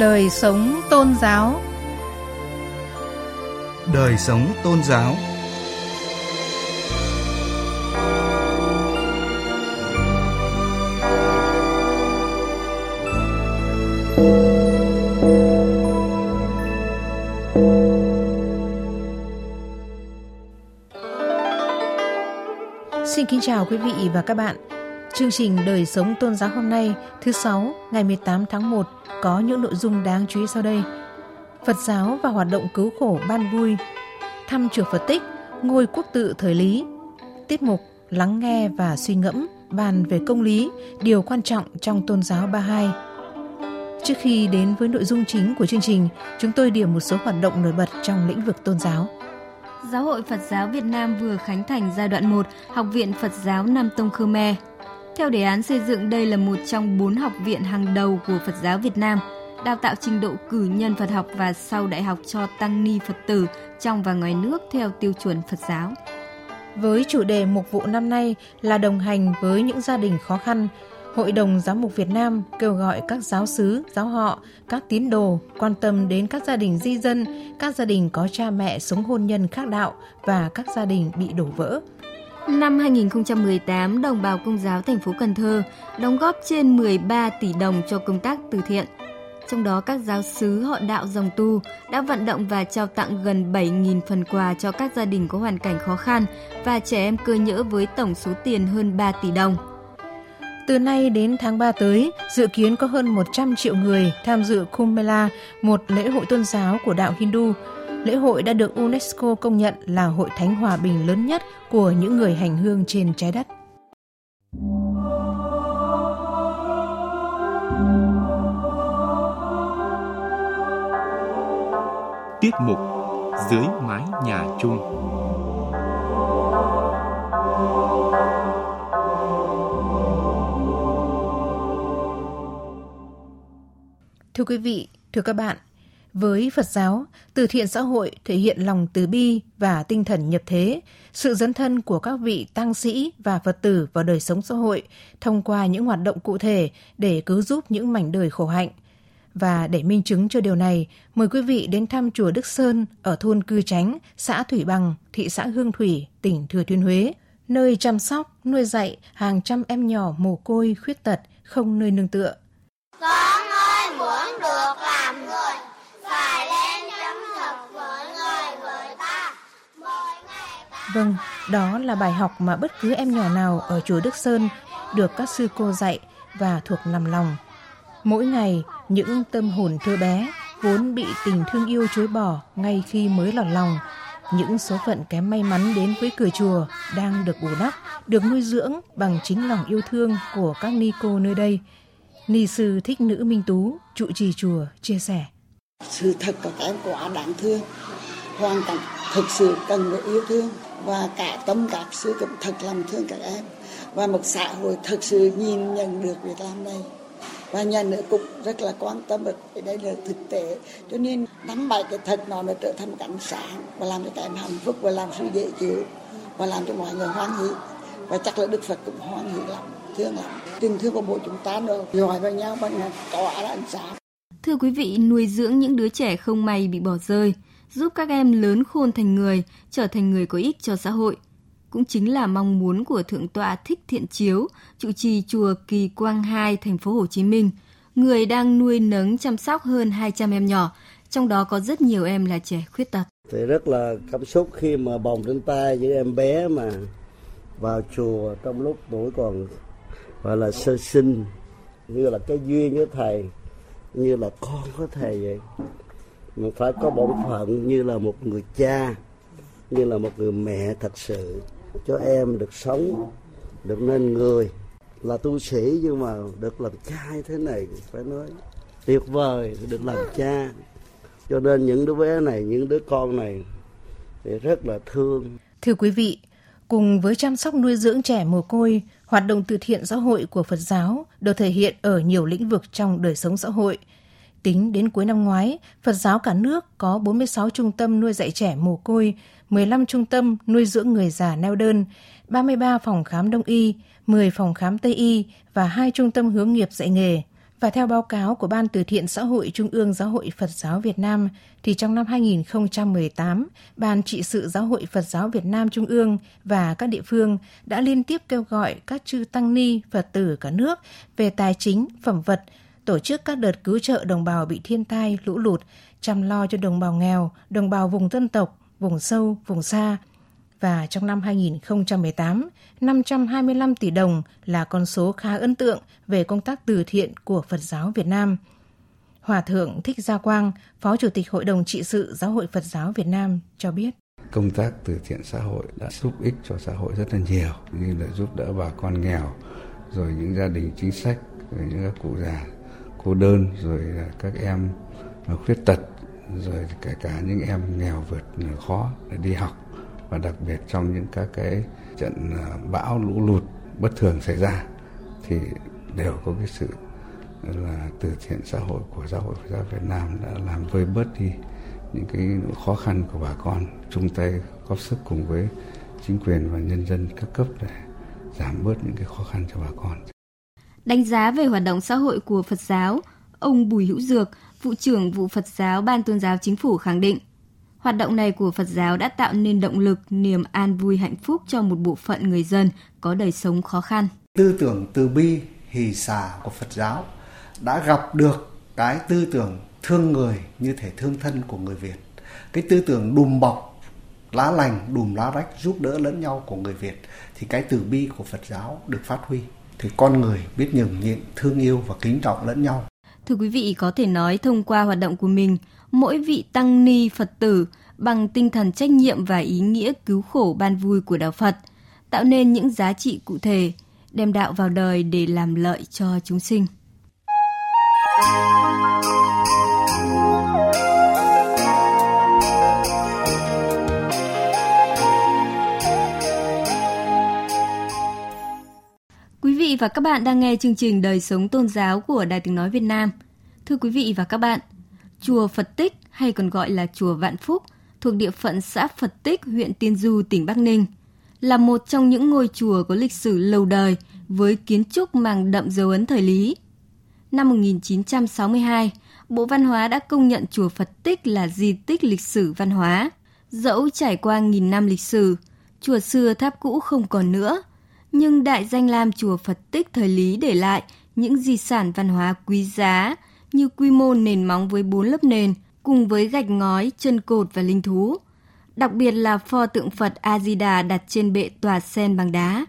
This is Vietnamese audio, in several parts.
Đời sống tôn giáo Đời sống tôn giáo Xin kính chào quý vị và các bạn. Chương trình Đời sống tôn giáo hôm nay, thứ sáu, ngày 18 tháng 1 có những nội dung đáng chú ý sau đây. Phật giáo và hoạt động cứu khổ ban vui, thăm chùa Phật tích, ngôi quốc tự thời lý, tiết mục lắng nghe và suy ngẫm bàn về công lý, điều quan trọng trong tôn giáo Ba Hai. Trước khi đến với nội dung chính của chương trình, chúng tôi điểm một số hoạt động nổi bật trong lĩnh vực tôn giáo. Giáo hội Phật giáo Việt Nam vừa khánh thành giai đoạn 1 Học viện Phật giáo Nam Tông Khmer. Theo đề án xây dựng đây là một trong bốn học viện hàng đầu của Phật giáo Việt Nam, đào tạo trình độ cử nhân Phật học và sau đại học cho tăng ni Phật tử trong và ngoài nước theo tiêu chuẩn Phật giáo. Với chủ đề mục vụ năm nay là đồng hành với những gia đình khó khăn, Hội đồng Giám mục Việt Nam kêu gọi các giáo sứ, giáo họ, các tín đồ quan tâm đến các gia đình di dân, các gia đình có cha mẹ sống hôn nhân khác đạo và các gia đình bị đổ vỡ. Năm 2018, đồng bào công giáo thành phố Cần Thơ đóng góp trên 13 tỷ đồng cho công tác từ thiện. Trong đó các giáo sứ họ đạo dòng tu đã vận động và trao tặng gần 7.000 phần quà cho các gia đình có hoàn cảnh khó khăn và trẻ em cơ nhỡ với tổng số tiền hơn 3 tỷ đồng. Từ nay đến tháng 3 tới, dự kiến có hơn 100 triệu người tham dự Kumbh Mela, một lễ hội tôn giáo của đạo Hindu. Lễ hội đã được UNESCO công nhận là hội thánh hòa bình lớn nhất của những người hành hương trên trái đất. Tiết mục Dưới mái nhà chung Thưa quý vị, thưa các bạn, với Phật giáo, từ thiện xã hội thể hiện lòng từ bi và tinh thần nhập thế, sự dấn thân của các vị tăng sĩ và Phật tử vào đời sống xã hội thông qua những hoạt động cụ thể để cứu giúp những mảnh đời khổ hạnh. Và để minh chứng cho điều này, mời quý vị đến thăm chùa Đức Sơn ở thôn Cư Chánh, xã Thủy Bằng, thị xã Hương Thủy, tỉnh Thừa Thiên Huế, nơi chăm sóc, nuôi dạy hàng trăm em nhỏ mồ côi, khuyết tật, không nơi nương tựa. Con ơi muốn được làm người, phải lên chấm thực với người với ta. Mỗi ngày ta Vâng, đó là bài học mà bất cứ em nhỏ nào ở chùa Đức Sơn được các sư cô dạy và thuộc nằm lòng. Mỗi ngày, những tâm hồn thơ bé vốn bị tình thương yêu chối bỏ ngay khi mới lọt lòng. Những số phận kém may mắn đến với cửa chùa đang được bù đắp, được nuôi dưỡng bằng chính lòng yêu thương của các ni cô nơi đây. Ni sư thích nữ Minh Tú, trụ trì chùa, chia sẻ. sự thật của các em quá đáng thương hoàn cảnh thực sự cần được yêu thương và cả tâm các sư cũng thật lòng thương các em. Và một xã hội thực sự nhìn nhận được việc làm này. Và nhà nước cũng rất là quan tâm về đây là thực tế. Cho nên nắm bài cái thật nó nó trở thành một ánh sáng và làm cho các em hạnh phúc và làm sự dễ chịu và làm cho mọi người hoan hỷ. Và chắc là đức phật cũng hoan hỷ lắm thương lắm. Tình thương của mỗi chúng ta nó gọi vào nhau bằng tỏa ra ánh sáng. Thưa quý vị, nuôi dưỡng những đứa trẻ không may bị bỏ rơi, giúp các em lớn khôn thành người, trở thành người có ích cho xã hội. Cũng chính là mong muốn của Thượng tọa Thích Thiện Chiếu, trụ trì chùa Kỳ Quang 2, thành phố Hồ Chí Minh, người đang nuôi nấng chăm sóc hơn 200 em nhỏ, trong đó có rất nhiều em là trẻ khuyết tật. thì rất là cảm xúc khi mà bồng trên tay những em bé mà vào chùa trong lúc tuổi còn gọi là sơ sinh như là cái duyên với thầy như là con của thầy vậy mình phải có bổn phận như là một người cha như là một người mẹ thật sự cho em được sống được nên người. Là tu sĩ nhưng mà được làm cha như thế này phải nói tuyệt vời được làm cha. Cho nên những đứa bé này những đứa con này thì rất là thương. Thưa quý vị, cùng với chăm sóc nuôi dưỡng trẻ mồ côi, hoạt động từ thiện xã hội của Phật giáo được thể hiện ở nhiều lĩnh vực trong đời sống xã hội. Tính đến cuối năm ngoái, Phật giáo cả nước có 46 trung tâm nuôi dạy trẻ mồ côi, 15 trung tâm nuôi dưỡng người già neo đơn, 33 phòng khám đông y, 10 phòng khám tây y và 2 trung tâm hướng nghiệp dạy nghề. Và theo báo cáo của Ban Từ thiện Xã hội Trung ương Giáo hội Phật giáo Việt Nam, thì trong năm 2018, Ban trị sự Giáo hội Phật giáo Việt Nam Trung ương và các địa phương đã liên tiếp kêu gọi các chư tăng ni Phật tử cả nước về tài chính, phẩm vật, tổ chức các đợt cứu trợ đồng bào bị thiên tai, lũ lụt, chăm lo cho đồng bào nghèo, đồng bào vùng dân tộc, vùng sâu, vùng xa. Và trong năm 2018, 525 tỷ đồng là con số khá ấn tượng về công tác từ thiện của Phật giáo Việt Nam. Hòa Thượng Thích Gia Quang, Phó Chủ tịch Hội đồng trị sự Giáo hội Phật giáo Việt Nam cho biết. Công tác từ thiện xã hội đã giúp ích cho xã hội rất là nhiều, như là giúp đỡ bà con nghèo, rồi những gia đình chính sách, rồi những các cụ già cô đơn, rồi các em khuyết tật, rồi kể cả những em nghèo vượt khó để đi học và đặc biệt trong những các cái trận à, bão lũ lụt bất thường xảy ra thì đều có cái sự là từ thiện xã hội của giáo hội Phật giáo Việt Nam đã làm vơi bớt đi những cái khó khăn của bà con chung tay góp sức cùng với chính quyền và nhân dân các cấp để giảm bớt những cái khó khăn cho bà con. Đánh giá về hoạt động xã hội của Phật giáo, ông Bùi Hữu Dược, vụ trưởng vụ Phật giáo Ban Tôn giáo Chính phủ khẳng định, hoạt động này của Phật giáo đã tạo nên động lực, niềm an vui hạnh phúc cho một bộ phận người dân có đời sống khó khăn. Tư tưởng từ bi, hỷ xả của Phật giáo đã gặp được cái tư tưởng thương người như thể thương thân của người Việt. Cái tư tưởng đùm bọc, lá lành, đùm lá rách giúp đỡ lẫn nhau của người Việt thì cái từ bi của Phật giáo được phát huy. Thì con người biết nhường nhịn, thương yêu và kính trọng lẫn nhau. Thưa quý vị, có thể nói thông qua hoạt động của mình, mỗi vị tăng ni Phật tử bằng tinh thần trách nhiệm và ý nghĩa cứu khổ ban vui của đạo Phật, tạo nên những giá trị cụ thể, đem đạo vào đời để làm lợi cho chúng sinh. Và các bạn đang nghe chương trình Đời sống tôn giáo của Đài Tiếng Nói Việt Nam. Thưa quý vị và các bạn, Chùa Phật Tích hay còn gọi là Chùa Vạn Phúc thuộc địa phận xã Phật Tích, huyện Tiên Du, tỉnh Bắc Ninh, là một trong những ngôi chùa có lịch sử lâu đời với kiến trúc mang đậm dấu ấn thời Lý. Năm 1962, Bộ Văn hóa đã công nhận chùa Phật Tích là di tích lịch sử văn hóa. Dẫu trải qua nghìn năm lịch sử, chùa xưa tháp cũ không còn nữa, nhưng đại danh lam chùa Phật Tích thời Lý để lại những di sản văn hóa quý giá như quy mô nền móng với bốn lớp nền, cùng với gạch ngói, chân cột và linh thú. Đặc biệt là pho tượng Phật A-di-đà đặt trên bệ tòa sen bằng đá.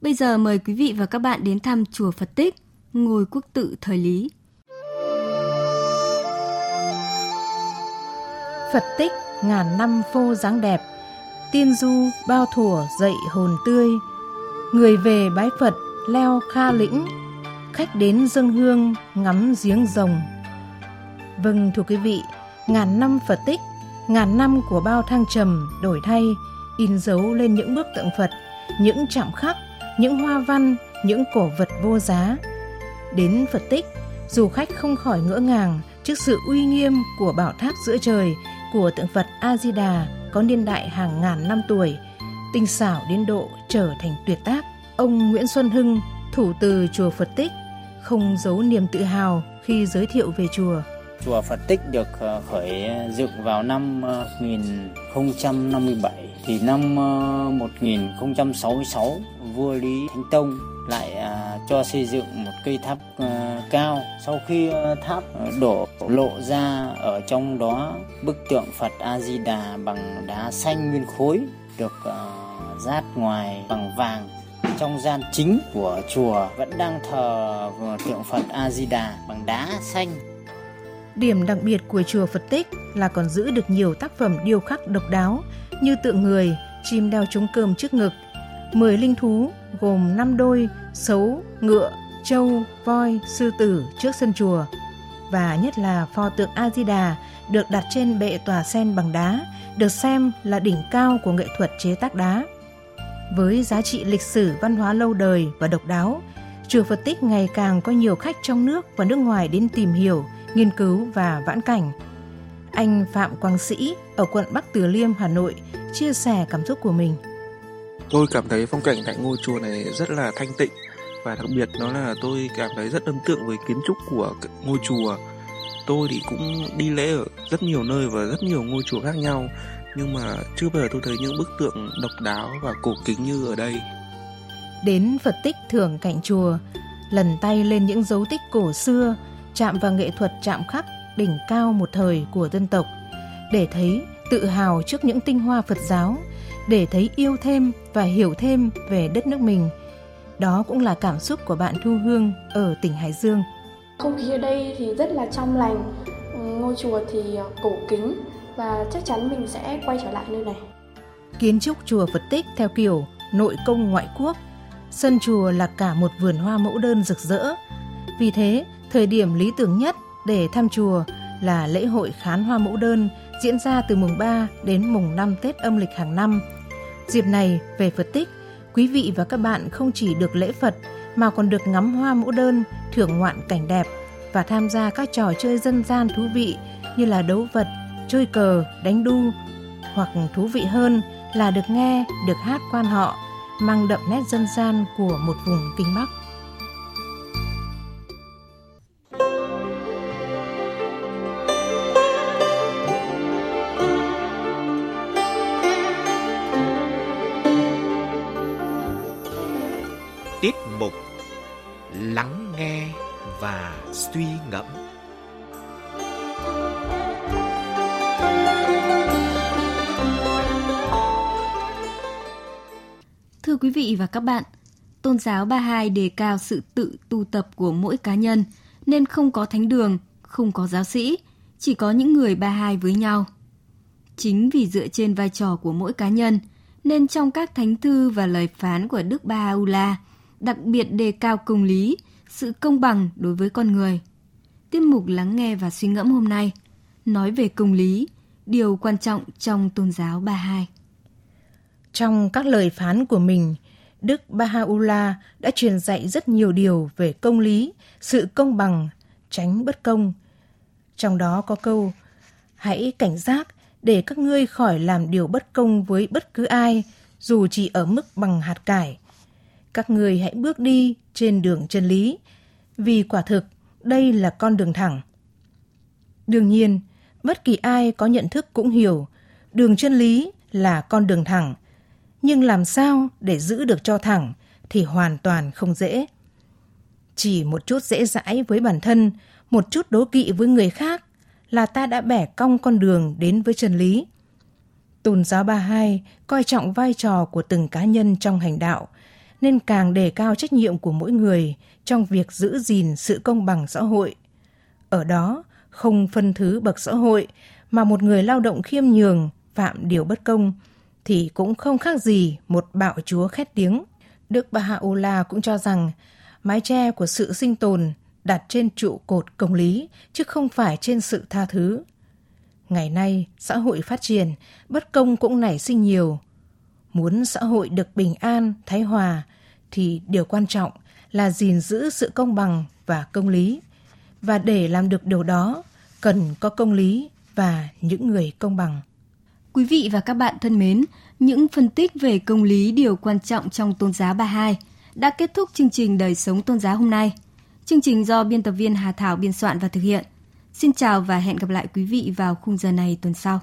Bây giờ mời quý vị và các bạn đến thăm chùa Phật Tích, ngôi quốc tự thời Lý. Phật Tích ngàn năm phô dáng đẹp, tiên du bao thủa dậy hồn tươi, người về bái Phật leo kha lĩnh, khách đến dâng hương ngắm giếng rồng. Vâng thưa quý vị, ngàn năm Phật tích, ngàn năm của bao thăng trầm đổi thay, in dấu lên những bức tượng Phật, những chạm khắc, những hoa văn, những cổ vật vô giá. Đến Phật tích, du khách không khỏi ngỡ ngàng trước sự uy nghiêm của bảo tháp giữa trời của tượng Phật A Di Đà có niên đại hàng ngàn năm tuổi, tinh xảo đến độ trở thành tuyệt tác. Ông Nguyễn Xuân Hưng, thủ từ chùa Phật Tích, không giấu niềm tự hào khi giới thiệu về chùa. Chùa Phật Tích được ờ, khởi dựng vào năm ờ, 1057 thì năm ờ, 1066 vua Lý Thánh Tông lại à, cho xây dựng một cây tháp cao. Sau khi tháp đổ lộ ra ở trong đó bức tượng Phật A Di Đà bằng đá xanh nguyên khối được ờ, rát ngoài bằng vàng trong gian chính của chùa vẫn đang thờ ờ, tượng Phật A Di Đà bằng đá xanh Điểm đặc biệt của chùa Phật Tích là còn giữ được nhiều tác phẩm điêu khắc độc đáo như tượng người, chim đeo trống cơm trước ngực, 10 linh thú gồm 5 đôi, sấu, ngựa, trâu, voi, sư tử trước sân chùa. Và nhất là pho tượng A-di-đà được đặt trên bệ tòa sen bằng đá, được xem là đỉnh cao của nghệ thuật chế tác đá. Với giá trị lịch sử văn hóa lâu đời và độc đáo, chùa Phật Tích ngày càng có nhiều khách trong nước và nước ngoài đến tìm hiểu, nghiên cứu và vãn cảnh. Anh Phạm Quang Sĩ ở quận Bắc Từ Liêm, Hà Nội chia sẻ cảm xúc của mình. Tôi cảm thấy phong cảnh tại ngôi chùa này rất là thanh tịnh và đặc biệt đó là tôi cảm thấy rất ấn tượng với kiến trúc của ngôi chùa tôi thì cũng đi lễ ở rất nhiều nơi và rất nhiều ngôi chùa khác nhau, nhưng mà chưa bao giờ tôi thấy những bức tượng độc đáo và cổ kính như ở đây đến Phật tích thường cạnh chùa, lần tay lên những dấu tích cổ xưa, chạm vào nghệ thuật chạm khắc đỉnh cao một thời của dân tộc, để thấy tự hào trước những tinh hoa Phật giáo, để thấy yêu thêm và hiểu thêm về đất nước mình. Đó cũng là cảm xúc của bạn Thu Hương ở tỉnh Hải Dương. Không khí ở đây thì rất là trong lành, ngôi chùa thì cổ kính và chắc chắn mình sẽ quay trở lại nơi này. Kiến trúc chùa Phật Tích theo kiểu nội công ngoại quốc, sân chùa là cả một vườn hoa mẫu đơn rực rỡ. Vì thế, thời điểm lý tưởng nhất để thăm chùa là lễ hội khán hoa mẫu đơn diễn ra từ mùng 3 đến mùng 5 Tết âm lịch hàng năm. Dịp này về Phật tích, quý vị và các bạn không chỉ được lễ Phật mà còn được ngắm hoa mẫu đơn, thưởng ngoạn cảnh đẹp và tham gia các trò chơi dân gian thú vị như là đấu vật, chơi cờ, đánh đu hoặc thú vị hơn là được nghe, được hát quan họ mang đậm nét dân gian của một vùng Kinh Bắc. Thưa quý vị và các bạn, tôn giáo Ba Hai đề cao sự tự tu tập của mỗi cá nhân, nên không có thánh đường, không có giáo sĩ, chỉ có những người Ba Hai với nhau. Chính vì dựa trên vai trò của mỗi cá nhân, nên trong các thánh thư và lời phán của Đức Ba Aula, đặc biệt đề cao công lý, sự công bằng đối với con người. Tiết mục lắng nghe và suy ngẫm hôm nay nói về công lý, điều quan trọng trong tôn giáo Ba Hai. Trong các lời phán của mình, Đức Baha'u'llah đã truyền dạy rất nhiều điều về công lý, sự công bằng, tránh bất công. Trong đó có câu, hãy cảnh giác để các ngươi khỏi làm điều bất công với bất cứ ai, dù chỉ ở mức bằng hạt cải. Các ngươi hãy bước đi trên đường chân lý, vì quả thực đây là con đường thẳng. Đương nhiên, bất kỳ ai có nhận thức cũng hiểu, đường chân lý là con đường thẳng, nhưng làm sao để giữ được cho thẳng thì hoàn toàn không dễ. Chỉ một chút dễ dãi với bản thân, một chút đố kỵ với người khác là ta đã bẻ cong con đường đến với chân lý. Tôn giáo Ba Hai coi trọng vai trò của từng cá nhân trong hành đạo, nên càng đề cao trách nhiệm của mỗi người trong việc giữ gìn sự công bằng xã hội. Ở đó, không phân thứ bậc xã hội, mà một người lao động khiêm nhường, phạm điều bất công, thì cũng không khác gì một bạo chúa khét tiếng. Đức Baha'u'llah cũng cho rằng mái che của sự sinh tồn đặt trên trụ cột công lý chứ không phải trên sự tha thứ. Ngày nay, xã hội phát triển, bất công cũng nảy sinh nhiều. Muốn xã hội được bình an, thái hòa thì điều quan trọng là gìn giữ sự công bằng và công lý. Và để làm được điều đó, cần có công lý và những người công bằng. Quý vị và các bạn thân mến, những phân tích về công lý điều quan trọng trong tôn giáo Ba Hai đã kết thúc chương trình Đời sống tôn giáo hôm nay. Chương trình do biên tập viên Hà Thảo biên soạn và thực hiện. Xin chào và hẹn gặp lại quý vị vào khung giờ này tuần sau.